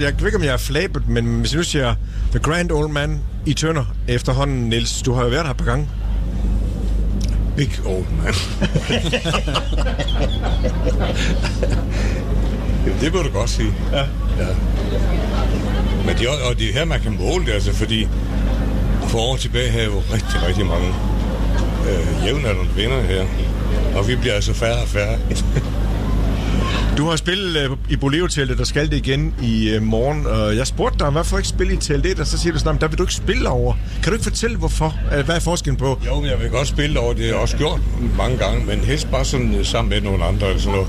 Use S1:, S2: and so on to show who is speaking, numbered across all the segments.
S1: jeg ved ikke, om jeg er flabet, men hvis jeg nu siger The Grand Old Man i Tønder efterhånden, Niels, du har jo været her et par gange.
S2: Big old man. Jamen, det må du godt sige. Ja. ja. Men det, og det er her, man kan måle det, altså, fordi for år tilbage havde jeg jo rigtig, rigtig mange øh, jævnaldrende venner her. Og vi bliver altså færre og færre.
S1: Du har spillet øh, i Boleo-teltet, der skal det igen i øh, morgen. Og jeg spurgte dig, hvorfor ikke spille i telt 1? Og så siger du sådan, "Nå, men der vil du ikke spille over. Kan du ikke fortælle, hvorfor? Hvad er forskellen på?
S2: Jo, men jeg vil godt spille over, det har jeg også gjort mange gange, men helst bare sådan øh, sammen med nogle andre eller sådan noget.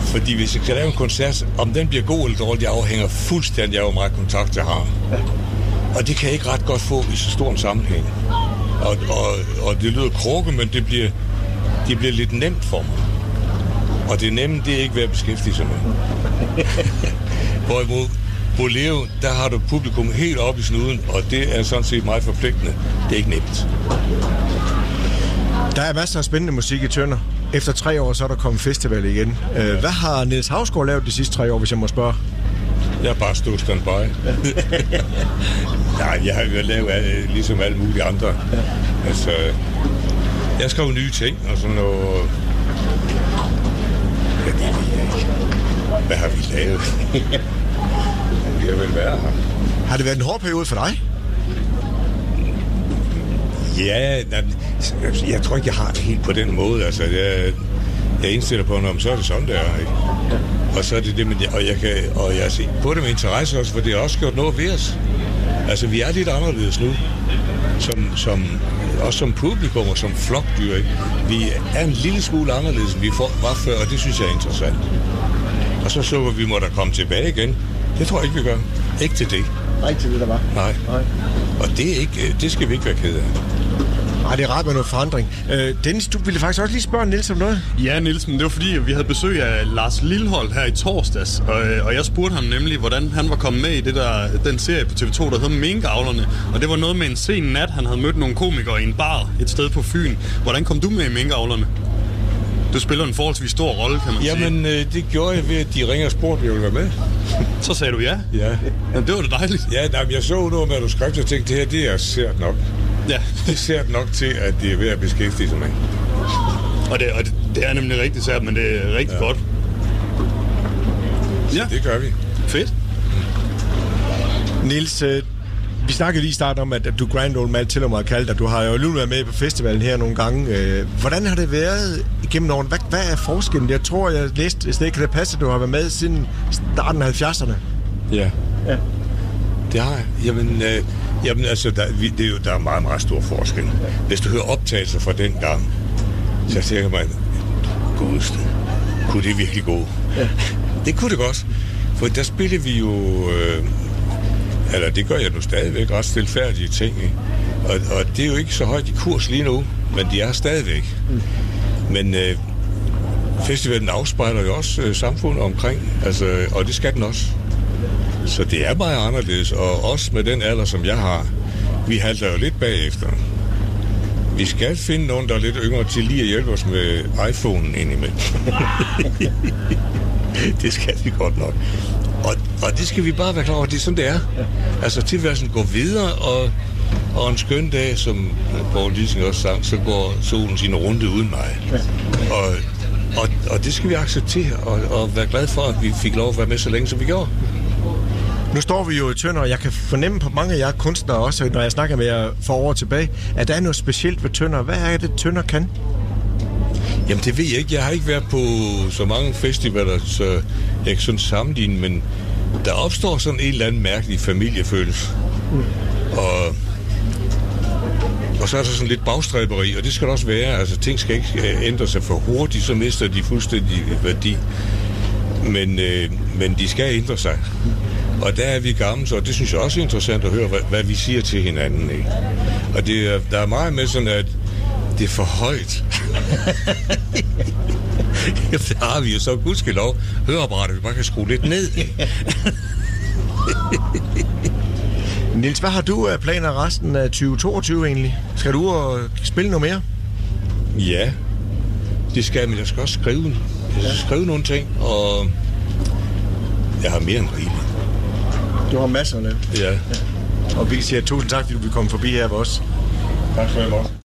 S2: Fordi hvis jeg skal lave en koncert, om den bliver god eller dårlig, det afhænger fuldstændig af, hvor meget kontakt jeg har. Og det kan jeg ikke ret godt få i så stor en sammenhæng. Og, og, og det lyder krukke, men det bliver, det bliver lidt nemt for mig. Og det nemme, det er ikke ved at beskæftige sig med. Hvorimod Bolero, der har du publikum helt op i snuden, og det er sådan set meget forpligtende. Det er ikke nemt.
S1: Der er masser af spændende musik i Tønder. Efter tre år, så er der kommet festival igen. Øh, Hvad har Niels Havsgaard lavet de sidste tre år, hvis jeg må spørge?
S2: Jeg har bare stået standby. Nej, jeg har jo lavet ligesom alle mulige andre. Altså, jeg skrev nye ting og sådan noget. Hvad har vi lavet? vi har vel været her.
S1: Har det været en hård periode for dig?
S2: Ja, jeg tror ikke, jeg har det helt på den måde. Altså, jeg, jeg indstiller på, at så er det sådan, det er. Ikke? Og så er det det, men jeg, og jeg kan og jeg ser på det med interesse også, for det har også gjort noget ved os. Altså, vi er lidt anderledes nu, som, som, også som publikum og som flokdyr. Ikke? Vi er en lille smule anderledes, end vi var før, og det synes jeg er interessant. Og så så vi, må der komme tilbage igen. Det tror jeg ikke, vi gør. Ikke til det.
S1: Nej, til det, der var.
S2: Nej.
S1: Nej.
S2: Og det, er ikke, det skal vi ikke være ked af.
S1: Nej, det er rart med noget forandring. Øh, Dennis, du ville faktisk også lige spørge Niels om noget.
S3: Ja, Nielsen, det var fordi, vi havde besøg af Lars Lillehold her i torsdags, og, øh, og jeg spurgte ham nemlig, hvordan han var kommet med i det der, den serie på TV2, der hedder Minkavlerne. Og det var noget med en sen nat, han havde mødt nogle komikere i en bar et sted på Fyn. Hvordan kom du med i Minkavlerne? Du spiller en forholdsvis stor rolle, kan man sige.
S2: Jamen, øh, det gjorde jeg ved, at de ringer og spurgte, om jeg ville være med.
S3: Så sagde du ja.
S2: Ja.
S3: Jamen, det var da dejligt.
S2: Ja, nej, men jeg så noget med manuskript, og tænkte, det her, det er sært nok.
S3: Ja,
S2: Det er sært nok til, at det er ved at beskæftige sig med.
S3: og det, og det, det er nemlig rigtig sært, men det er rigtig ja. godt. Ja,
S2: Det gør vi.
S3: fedt.
S1: Niels, øh, vi snakkede lige i starten om, at, at du Grand Old Man til at kalde dig. Du har jo lige været med på festivalen her nogle gange. Øh, hvordan har det været igennem årene? Hvad, hvad er forskellen? Jeg tror, jeg læste, hvis det ikke kan det passe, at du har været med siden starten af 70'erne.
S2: Ja.
S1: Ja.
S2: Det har jeg. Jamen, øh, jamen altså, der, vi, det er jo, der er meget, meget stor forskel. Hvis du hører optagelser fra den gang, så tænker man, godeste, kunne det virkelig gå? Ja. Det kunne det godt. For der spillede vi jo, øh, eller det gør jeg nu stadigvæk, ret stilfærdige ting. Ikke? Og, og det er jo ikke så højt i kurs lige nu, men de er stadigvæk. Mm. Men øh, festivalen afspejler jo også øh, samfundet omkring, altså, og det skal den også. Så det er meget anderledes, og også med den alder, som jeg har, vi halter jo lidt bagefter. Vi skal finde nogen, der er lidt yngre til lige at hjælpe os med iPhone'en indimellem. det skal vi godt nok. Og, og det skal vi bare være klar over, det er sådan, det er. Altså, tilværelsen går videre, og, og en skøn dag, som Paul Dissing også sang, så går solen sin runde uden mig. Og, og, og det skal vi acceptere, og, og være glade for, at vi fik lov at være med så længe, som vi gjorde.
S1: Nu står vi jo i Tønder, og jeg kan fornemme på mange af jer kunstnere også, når jeg snakker med jer for år tilbage, at der er noget specielt ved Tønder. Hvad er det, Tønder kan?
S2: Jamen det ved jeg ikke. Jeg har ikke været på så mange festivaler, så jeg kan sådan sammenligne, men der opstår sådan en eller anden mærkelig familiefølelse. Og, og så er der sådan lidt bagstræberi, og det skal der også være. Altså ting skal ikke øh, ændre sig for hurtigt, så mister de fuldstændig værdi. Men, øh, men de skal ændre sig. Og der er vi gamle, så det synes jeg også er interessant at høre, hvad, hvad vi siger til hinanden. Ikke? Og det, der er meget med sådan, at det er for højt. Jamen, det har vi jo så gudskelov. Høreapparatet, vi bare kan skrue lidt ned.
S1: Niels, hvad har du af planer resten af 2022 egentlig? Skal du og spille noget mere?
S2: Ja, det skal jeg, men jeg skal også skrive, jeg skal skrive nogle ting, og jeg har mere end rigeligt.
S1: Du har masser at lave.
S2: Ja.
S1: Og vi siger tusind tak, fordi du vil komme forbi her hos os.
S2: Tak for det,